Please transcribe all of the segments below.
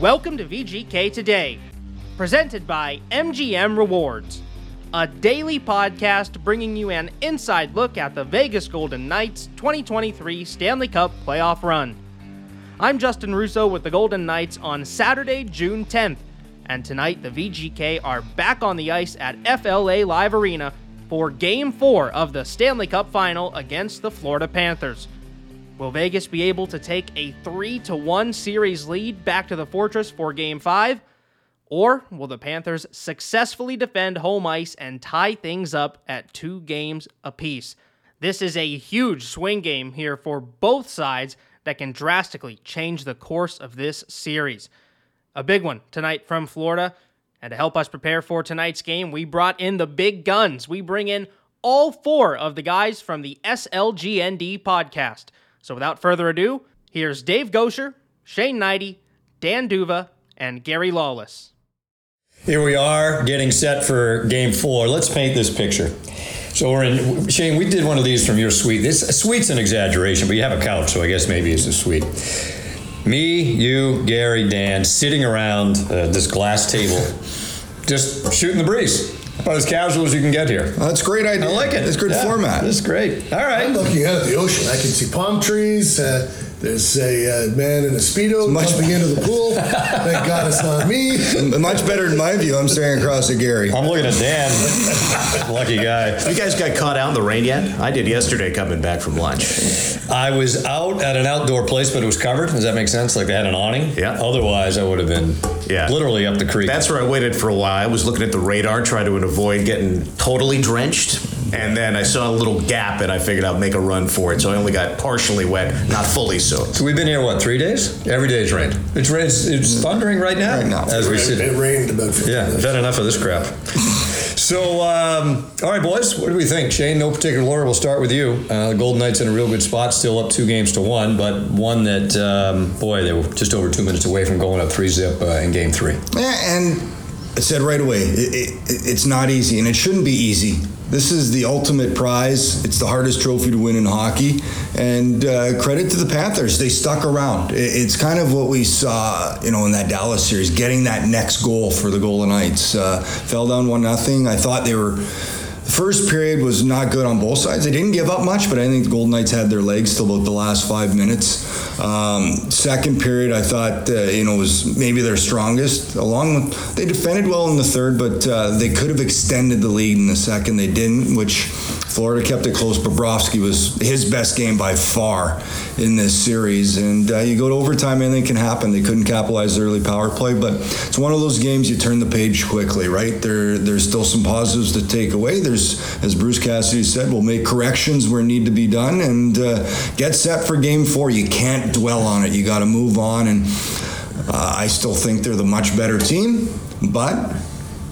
welcome to VGK Today, presented by MGM Rewards, a daily podcast bringing you an inside look at the Vegas Golden Knights 2023 Stanley Cup playoff run. I'm Justin Russo with the Golden Knights on Saturday, June 10th, and tonight the VGK are back on the ice at FLA Live Arena for Game 4 of the Stanley Cup Final against the Florida Panthers. Will Vegas be able to take a 3 to 1 series lead back to the Fortress for Game 5? Or will the Panthers successfully defend home ice and tie things up at two games apiece? This is a huge swing game here for both sides that can drastically change the course of this series. A big one tonight from Florida. And to help us prepare for tonight's game, we brought in the big guns. We bring in all four of the guys from the SLGND podcast. So without further ado, here's Dave Goucher, Shane Hnidy, Dan D'Uva, and Gary Lawless. Here we are getting set for game four. Let's paint this picture. So we're in, Shane, we did one of these from your suite. This suite's an exaggeration, but you have a couch, so I guess maybe it's a suite. Me, you, Gary, Dan, sitting around uh, this glass table, just shooting the breeze. About as casual as you can get here. That's a great idea. I like it. It's good Yeah, format. This is great. All right. I'm looking out at the ocean. I can see palm trees. Uh, there's a uh, man in a speedo much- jumping into the pool. Thank God it's not me. Much better in my view. I'm staring across at Gary. I'm looking at Dan. Lucky guy. You guys got caught out in the rain yet? I did yesterday coming back from lunch. I was out at an outdoor place, but it was covered. Does that make sense? Like they had an awning? Yeah. Otherwise, I would have been Yeah. literally up the creek. That's where I waited for a while. I was looking at the radar, trying to avoid getting totally drenched. And then I saw a little gap and I figured I'd make a run for it. So I only got partially wet, not fully soaked. So we've been here what three days? Every day's rained. It's rain- it's, it's thundering right now. Right now. as we It, sit. it rained about Yeah, minutes. I've had enough of this crap. so, um, all right, boys, what do we think? Shane, no particular order. We'll start with you. Uh, the Golden Knights in a real good spot, still up two games to one, but one that, um, boy, they were just over two minutes away from going up three zip uh, in game three. Yeah, and I said right away, it, it, it's not easy, and it shouldn't be easy. This is the ultimate prize. It's the hardest trophy to win in hockey. And uh, credit to the Panthers, they stuck around. It's kind of what we saw, you know, in that Dallas series, getting that next goal for the Golden Knights. Uh, fell down one nothing. I thought they were. First period was not good on both sides. They didn't give up much, but I think the Golden Knights had their legs till about the last five minutes. Um, second period, I thought uh, you know was maybe their strongest. Along with they defended well in the third, but uh, they could have extended the lead in the second. They didn't, which Florida kept it close. Bobrovsky was his best game by far in this series, and uh, you go to overtime, anything can happen. They couldn't capitalize the early power play, but it's one of those games you turn the page quickly, right? There, there's still some positives to take away. There's, as Bruce Cassidy said, we'll make corrections where need to be done and uh, get set for Game Four. You can't dwell on it. You got to move on, and uh, I still think they're the much better team, but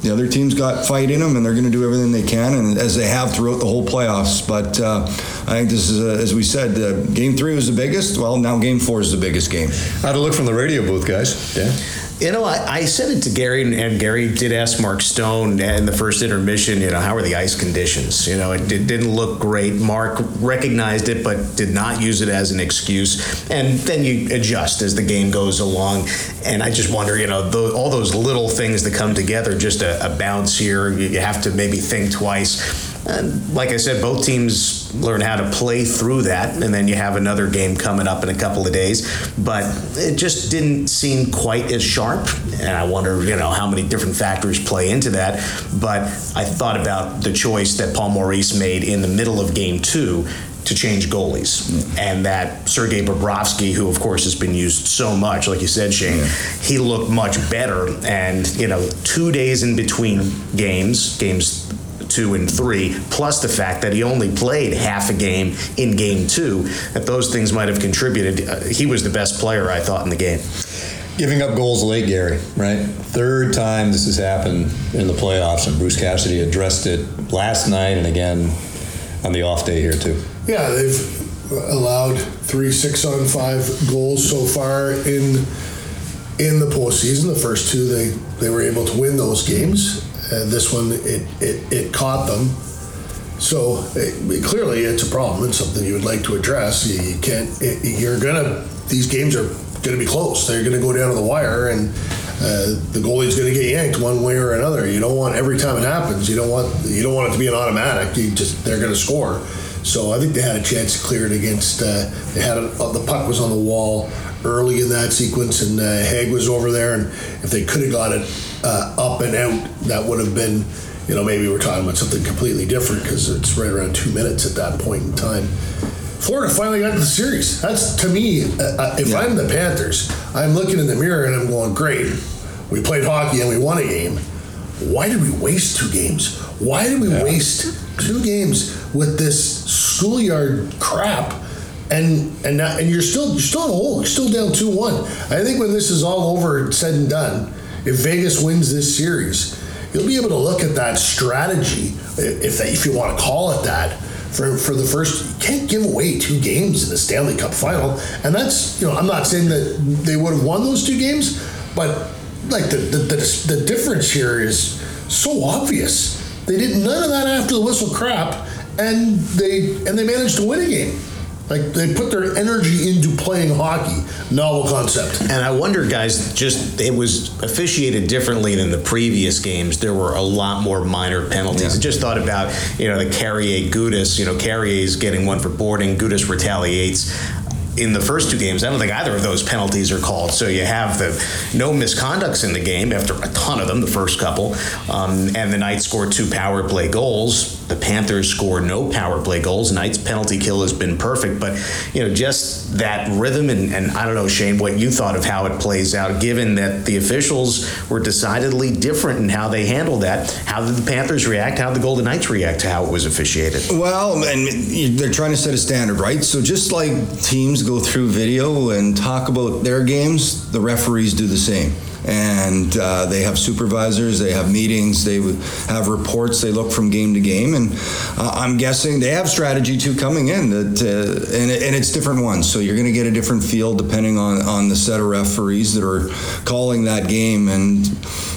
the other team's got fight in them, and they're going to do everything they can, and as they have throughout the whole playoffs. But uh, I think this is, uh, as we said, uh, Game Three was the biggest. Well, now Game Four is the biggest game. How'd it look from the radio booth, guys? Yeah. You know, I, I said it to Gary, and, and Gary did ask Mark Stone in the first intermission, you know, how are the ice conditions? You know, it, did, didn't look great. Mark recognized it, but did not use it as an excuse. And then you adjust as the game goes along. And I just wonder, you know, tho- all those little things that come together, just a, a bounce here, you have to maybe think twice. And like I said, both teams learn how to play through that, and then you have another game coming up in a couple of days. But it just didn't seem quite as sharp, and I wonder, you know, how many different factors play into that. But I thought about the choice that Paul Maurice made in the middle of Game Two to change goalies, mm. and that Sergei Bobrovsky, who of course has been used so much, like you said, Shane, he looked much better. And you know, two days in between games, games two and three, plus the fact that he only played half a game in game two, that those things might have contributed. Uh, he was the best player, I thought, in the game. Giving up goals late, Gary, right? Third time this has happened in the playoffs, and Bruce Cassidy addressed it last night and again on the off day here, too. Yeah, they've allowed three six on five goals so far in in the postseason. The first two, they they were able to win those games. And this one, it it, it caught them. So it, clearly, it's a problem and something you would like to address. You, you can't. It, you're gonna. These games are to be close. They're to go down to the wire, and uh, the goalie's to get yanked one way or another. You don't want every time it happens. You don't want you don't want it to be an automatic. You just they're to score. So I think they had a chance to clear it against. Uh, they had a, the puck was on the wall early in that sequence, and uh, Hague was over there. And if they could have got it uh, up and out, that would have been, you know, maybe we're talking about something completely different because it's right around two minutes at that point in time. Florida finally got to the series. That's to me, uh, uh if yeah. I'm the Panthers, I'm looking in the mirror and I'm going, great, we played hockey and we won a game. Why did we waste two games? Why did we yeah. waste two games with this schoolyard crap? And and and you're still you're still in hole. You're still down two one. I think when this is all over, said and done, if Vegas wins this series, you'll be able to look at that strategy, if if you want to call it that, for, for the first. You can't give away two games in the Stanley Cup final, and that's you know I'm not saying that they would have won those two games, but like the the, the, the difference here is so obvious. They did none of that after the whistle crap, and they and they managed to win a game. Like they put their energy into playing hockey. Novel concept. And I wonder, guys, just it was officiated differently than the previous games. There were a lot more minor penalties. Yeah. I just thought about, you know, the Carrier Gudas. You know, Carrier's getting one for boarding. Gudas retaliates in the first two games. I don't think either of those penalties are called. So you have the no misconducts in the game after a ton of them, the first couple, um, and the Knights scored two power play goals. The Panthers score no power play goals. Knights penalty kill has been perfect, but you know just that rhythm and, and I don't know Shane what you thought of how it plays out, given that the officials were decidedly different in how they handled that. How did the Panthers react? How did the Golden Knights react to how it was officiated? Well, and they're trying to set a standard, right? So just like teams go through video and talk about their games, the referees do the same and uh, they have supervisors, they have meetings, they have reports. They look from game to game, and uh, I'm guessing they have strategy too coming in that, uh, and, and it's different ones. So you're going to get a different feel depending on on the set of referees that are calling that game, and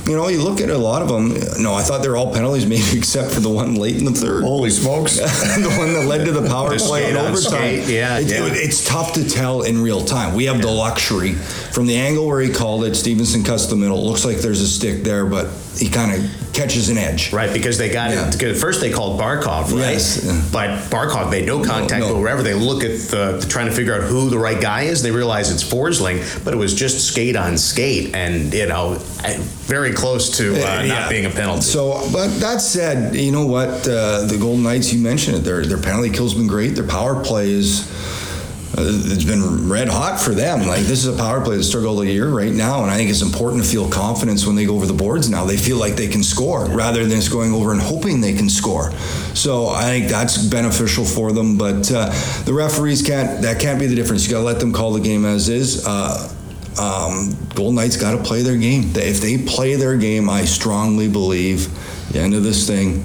you know you look at a lot of them. No, I thought they're all penalties, maybe except for the one late in the third. Holy smokes! the one that led to the power play and overtime. Yeah, it, yeah. It, it's tough to tell in real time. We have yeah. the luxury from the angle where he called it. Stevenson Stephenson cuts the middle. Looks like there's a stick there, but he kind of catches an edge. Right, because they got yeah. it. First, they called Barkov, right? Yes. But Barkov made no contact. No, no. But wherever they look at the trying to figure out who the right guy is, they realize it's Forsling. But it was just skate on skate, and you know, very close to uh, yeah. not being a penalty. So, but that said, you know what? Uh, the Golden Knights, you mentioned it. Their their penalty kill's been great. Their power play is it's been red hot for them. Like this is a power play that's struggled a year right now, and I think it's important to feel confidence when they go over the boards. Now they feel like they can score rather than just going over and hoping they can score. So I think that's beneficial for them. But uh, the referees can't. That can't be the difference. You got to let them call the game as is. Uh, um, Golden Knights got to play their game. If they play their game, I strongly believe the end of this thing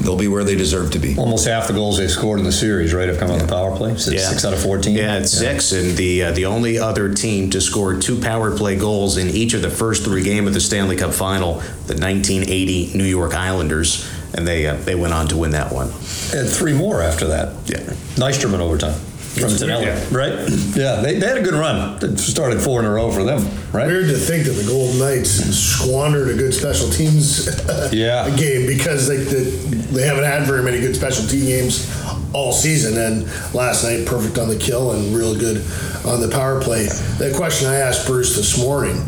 they'll be where they deserve to be. Almost half the goals they scored in the series, right, have come on the power play. Six, yeah. six out of fourteen. Yeah, it's yeah. six, and the uh, the only other team to score two power play goals in each of the first three games of the Stanley Cup Final, the 1980 New York Islanders, and they uh, they went on to win that one. And three more after that. Yeah, Nystrom overtime from Tonelli, yeah. right? Yeah, they, they had a good run. It started four in a row for them, right? Weird to think that the Golden Knights squandered a good special teams yeah. game because they, they, they haven't had very many good special team games all season. And last night, perfect on the kill and real good on the power play. The question I asked Bruce this morning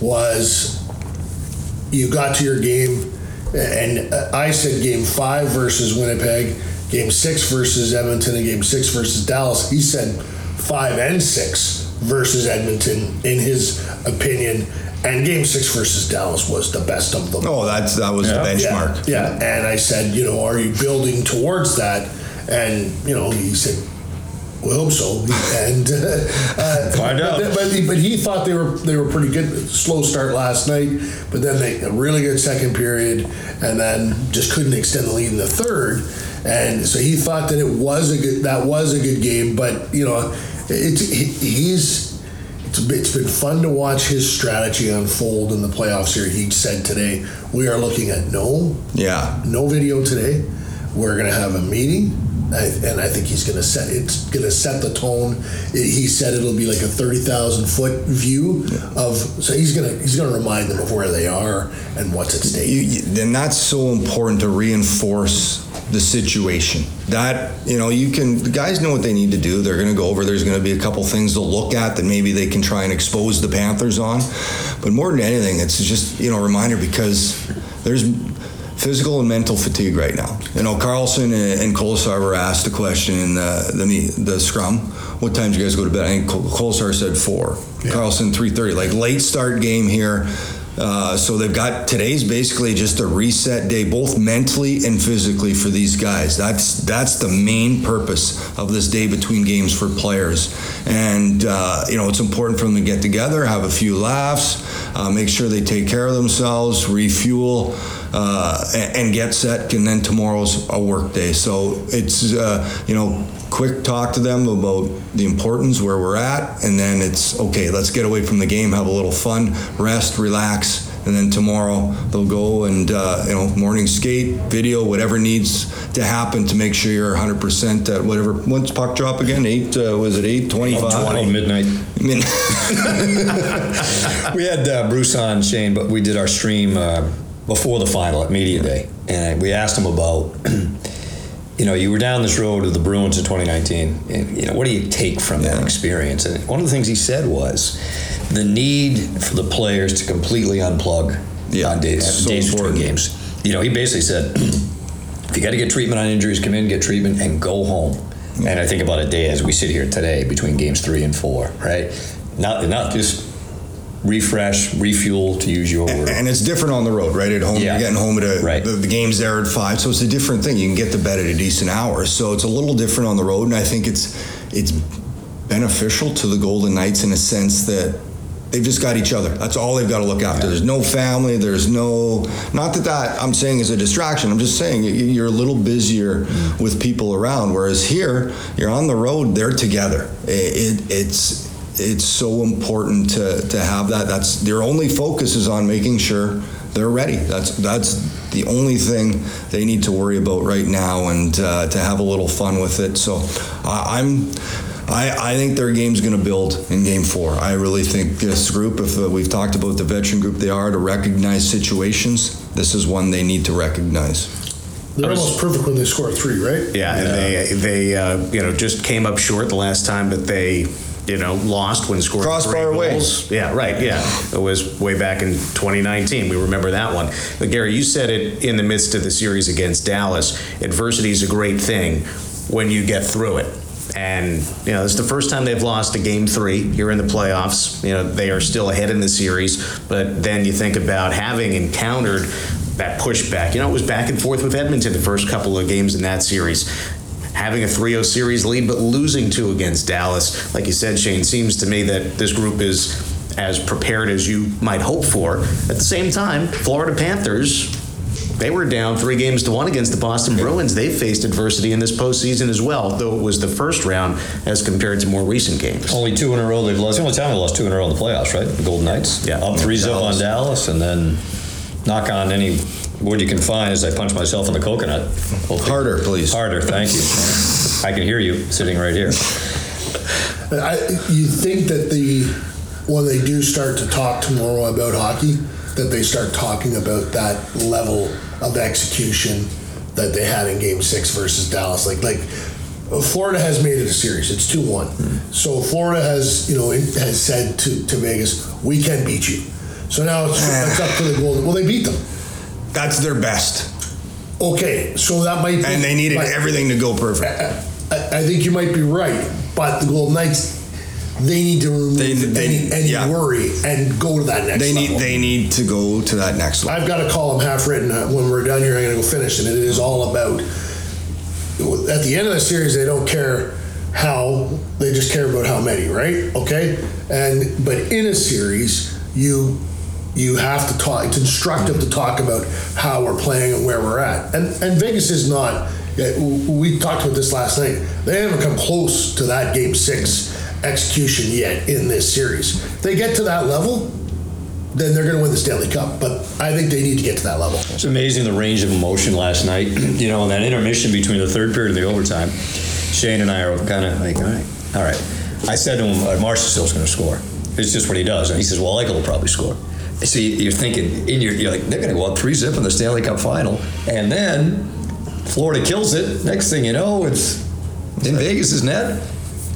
was you got to your game, and I said game five versus Winnipeg game six versus Edmonton and game six versus Dallas. He said five and six versus Edmonton in his opinion. And game six versus Dallas was the best of them. Oh, that's that was yeah. the benchmark. Yeah. yeah. And I said, you know, are you building towards that? And, you know, he said, we hope so. And uh, find out. But, but, but, he thought they were they were pretty good. Slow start last night, but then they a really good second period, and then just couldn't extend the lead in the third and so he thought that it was a good that was a good game. But you know, it's he's it's, it's been fun to watch his strategy unfold in the playoffs here. He said today we are looking at no yeah no video today. We're going to have a meeting I, and I think he's going to set it's going to set the tone. It, he said it'll be like a thirty thousand foot view of so he's going to he's going to remind them of where they are and what's at stake. You, you, then that's so important to reinforce the situation. That you know, you can the guys know what they need to do. They're going to go over. There's going to be a couple things to look at that maybe they can try and expose the Panthers on. But more than anything, it's just you know a reminder because there's physical and mental fatigue right now. You know, Karlsson and, and Kolesar were asked a question in the the, the scrum. What time do you guys go to bed? I think Kolesar said four. Yeah. Karlsson three thirty. Like late start game here. Uh, so they've got today's basically just a reset day, both mentally and physically for these guys. That's that's the main purpose of this day between games for players. And uh, you know it's important for them to get together, have a few laughs, uh, make sure they take care of themselves, refuel uh, and, get set. And then tomorrow's a work day. So it's, uh, you know, quick talk to them about the importance where we're at. And then it's, okay, let's get away from the game, have a little fun, rest, relax. And then tomorrow they'll go and, uh, you know, morning skate, video, whatever needs to happen to make sure you're 100% at whatever. When's puck drop again? 8, uh, was it 8.25? Oh, midnight. we had uh, Bruce on, Shane, but we did our stream uh, before the final at media day, and we asked him about. you know, you were down this road with the Bruins in 2019. And, you know, what do you take from that experience? And one of the things he said was the need for the players to completely unplug yeah, on days, so days between games. You know, he basically said, if you got to get treatment on injuries, come in, get treatment, and go home. And I think about a day as we sit here today between games three and four, right? Not not just refresh, refuel, to use your word. And it's different on the road, right? At home, yeah. you're getting home at a, right. the, the, game's there at five, so it's a different thing. You can get to bed at a decent hour, so it's a little different on the road, and I think it's it's beneficial to the Golden Knights in a sense that they've just got each other. That's all they've got to look after. Yeah. There's no family. There's no. Not that that I'm saying is a distraction. I'm just saying you're a little busier mm. with people around. Whereas here, you're on the road. They're together. It, it, it's it's so important to, to have that. That's their only focus is on making sure they're ready. That's that's the only thing they need to worry about right now, and uh, to have a little fun with it. So uh, I'm. I, I, think their game's going to build in game four. I really think this group, if uh, we've talked about the veteran group they are to recognize situations, this is one they need to recognize. They're almost perfect when they score three, right? Yeah, yeah. and they they uh, you know just came up short the last time, but they you know, lost when scored Crossbar three goals. Yeah, right. Yeah, it was way back in 2019. We remember that one. But Gary, you said it in the midst of the series against Dallas. Adversity is a great thing when you get through it. And you know, it's the first time they've lost a game three here in the playoffs. You know, they are still ahead in the series, but then you think about having encountered that pushback. You know, it was back and forth with Edmonton the first couple of games in that series having a 3-0 series lead but losing two against Dallas. Like you said, Shane, seems to me that this group is as prepared as you might hope for. At the same time, Florida Panthers, they were down three games to one against the Boston Bruins. They faced adversity in this postseason as well, though it was the first round as compared to more recent games. Only two in a row they've lost. The only time they lost two in a row in the playoffs, right? The Golden Knights. Yeah. Up 3 0 on Dallas, and then knock on any wood you can find is I punch myself in the coconut. Hopefully. Harder, please. Harder, thank you. I can hear you sitting right here. I, you think that the when they do start to talk tomorrow about hockey, that they start talking about that level of execution that they had in Game Six versus Dallas. Like like Florida has made it a series. It's two one. So Florida has you know has said to, to Vegas, we can beat you. So now it's, it's up to the Golden. Well, they beat them. That's their best. Okay, so that might be. And they needed everything to go perfect. I, I, think you might be right, but the Golden Knights, they need to remove they, they, any, any yeah. worry and go to that next they level. Need, they need to go to that next level. I've got a column half written. Uh, when we're done here, I'm going to go finish, and it is all about. At the end of the series, they don't care how they just care about how many, right? Okay, and but in a series, you you have to talk. It's instructive to talk about how we're playing and where we're at. And and Vegas is not. We talked about this last night. They haven't come close to that Game Six execution yet in this series. If they get to that level, then they're going to win the Stanley Cup. But I think they need to get to that level. It's amazing the range of emotion last night. you know, in that intermission between the third period and the overtime. Shane and I are kind of like, all right, all right. I said to him, uh, Marchessault's going to score. It's just what he does. And he says, well, Eichel will probably score. See, you're thinking in your, you're like, they're going to go up three zip in the Stanley Cup final. And then Florida kills it. Next thing you know, it's in Vegas' net.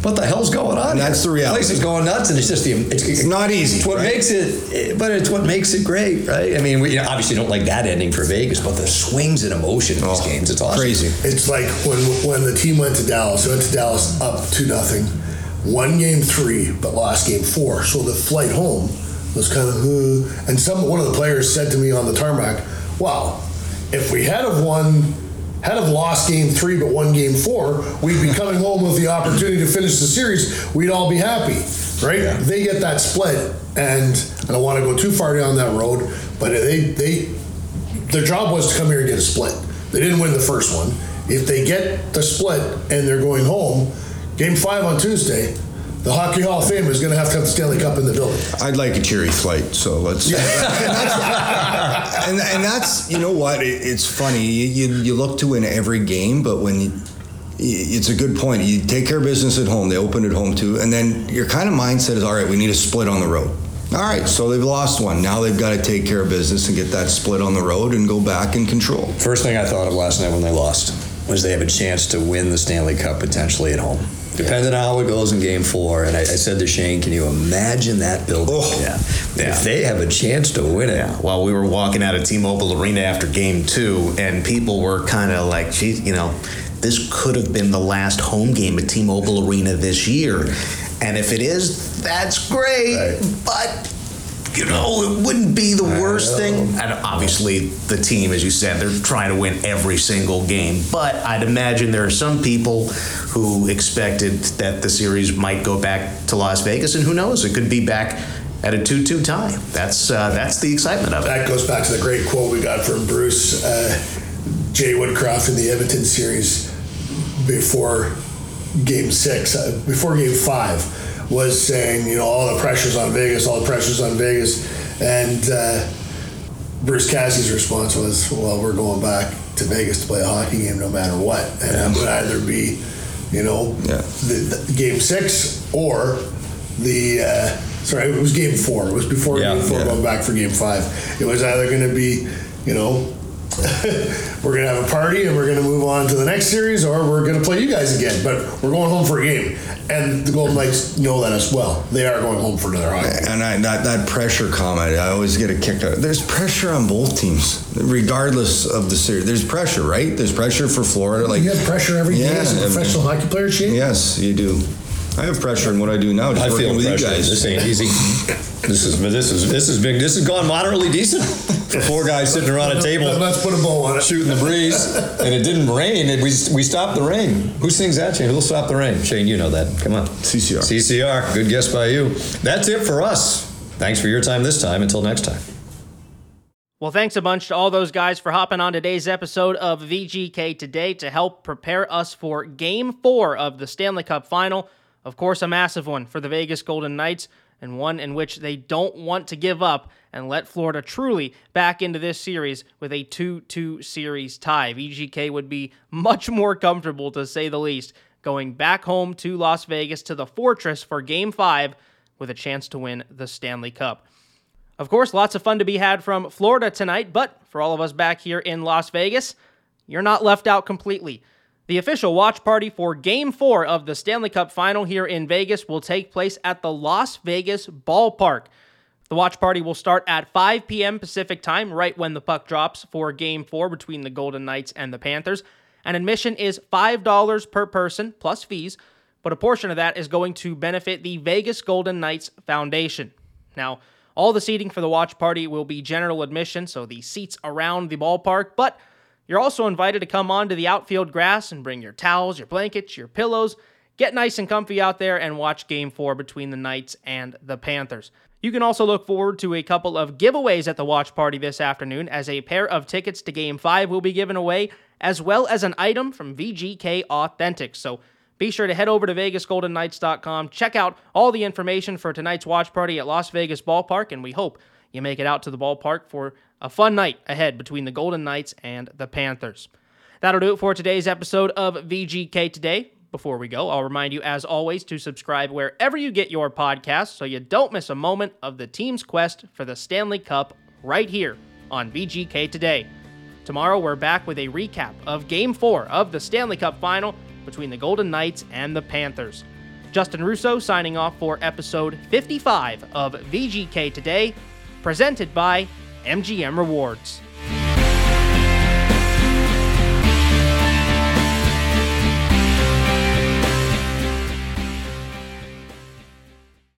What the hell's going on? And that's here? the reality. The place is going nuts, and it's just the. It's, It's not easy, It's what right? makes it, but it's what makes it great, right? I mean, we you know, obviously don't like that ending for Vegas, but the swings in emotion in these Oh, games, it's awesome. Crazy. It's like when when the team went to Dallas. Went to Dallas up two nothing, won game three, but lost game four. So the flight home was kind of, uh, and some one of the players said to me on the tarmac, "Wow, if we had have won." Had have lost game three but won game four, we'd be coming home with the opportunity to finish the series. We'd all be happy, right? They get that split, and I don't want to go too far down that road, but they they their job was to come here and get a split. They didn't win the first one. If they get the split and they're going home, game five on Tuesday, the Hockey Hall of Fame is going to have to have the Stanley Cup in the building. I'd like a cheery flight, so let's. and, and that's you know what it, it's funny you, you you look to win every game, but when you, it's a good point. You take care of business at home. They open at home too, and then your kind of mindset is all right. We need a split on the road. All right, so they've lost one. Now they've got to take care of business and get that split on the road and go back and control. First thing I thought of last night when they lost was they have a chance to win the Stanley Cup potentially at home. Depending on how it goes in game four. And I, I said to Shane, can you imagine that building? Oh. Yeah. Yeah. If they have a chance to win it. Yeah. Well, we were walking out of T-Mobile Arena after Game Two, and people were kind of like, "Geez, you know, this could have been the last home game at T-Mobile Arena this year." And if it is, that's great. Right. But you know, it wouldn't be the worst thing. And obviously, the team, as you said, they're trying to win every single game. But I'd imagine there are some people who expected that the series might go back to Las Vegas, and who knows, it could be back at a 2-2 tie. That's uh, that's the excitement of it. That goes back to the great quote we got from Bruce uh, Jay Woodcroft in the Edmonton series before game six, uh, before game five, was saying, you know, all the pressure's on Vegas, all the pressure's on Vegas. And uh, Bruce Cassie's response was, well, we're going back to Vegas to play a hockey game no matter what. And it would either be, you know, Yeah. the, the game six or the, uh, sorry, it was game four. It was before Yeah, game four yeah. going back for game five. It was either going to be, you know, we're going to have a party and we're going to move on to the next series or we're going to play you guys again, but we're going home for a game. And the Golden Knights know that as well. They are going home for another hockey game. And I, that, that pressure comment, I always get a kick out. There's pressure on both teams, regardless of the series. There's pressure, right? There's pressure for Florida. Like You have pressure every day Yeah, as a I mean- professional hocky player, Shane? yes, you do. I have pressure in what I do now. Just I working feel with pressure. you guys. This ain't easy. This is this is this is big. This has gone moderately decent for four guys sitting around a table Let's put a bow on it. shooting the breeze, and it didn't rain. It, we we stopped the rain. Who sings that, Shane? Who'll stop the rain? Shane, you know that. Come on. CCR. CCR. Good guess by you. That's it for us. Thanks for your time this time. Until next time. Well, thanks a bunch to all those guys for hopping on today's episode of VGK Today to help prepare us for Game 4 of the Stanley Cup Final. Of course, a massive one for the Vegas Golden Knights, and one in which they don't want to give up and let Florida truly back into this series with a 2 2 series tie. VGK would be much more comfortable, to say the least, going back home to Las Vegas to the Fortress for Game 5 with a chance to win the Stanley Cup. Of course, lots of fun to be had from Florida tonight, but for all of us back here in Las Vegas, you're not left out completely. The official watch party for Game 4 of the Stanley Cup Final here in Vegas will take place at the Las Vegas Ballpark. The watch party will start at 5 p.m. Pacific time, right when the puck drops for Game 4 between the Golden Knights and the Panthers. And admission is $5 per person, plus fees, but a portion of that is going to benefit the Vegas Golden Knights Foundation. Now, all the seating for the watch party will be general admission, so the seats around the ballpark, but you're also invited to come onto the outfield grass and bring your towels, your blankets, your pillows, get nice and comfy out there and watch game four between the Knights and the Panthers. You can also look forward to a couple of giveaways at the watch party this afternoon, as a pair of tickets to game five will be given away, as well as an item from VGK Authentic. So be sure to head over to VegasGoldenKnights.com, check out all the information for tonight's watch party at Las Vegas Ballpark, and we hope you make it out to the ballpark for a fun night ahead between the Golden Knights and the Panthers. That'll do it for today's episode of VGK Today. Before we go, I'll remind you, as always, to subscribe wherever you get your podcasts so you don't miss a moment of the team's quest for the Stanley Cup right here on VGK Today. Tomorrow, we're back with a recap of Game 4 of the Stanley Cup final between the Golden Knights and the Panthers. Justin Russo signing off for episode 55 of VGK Today, presented by MGM Rewards.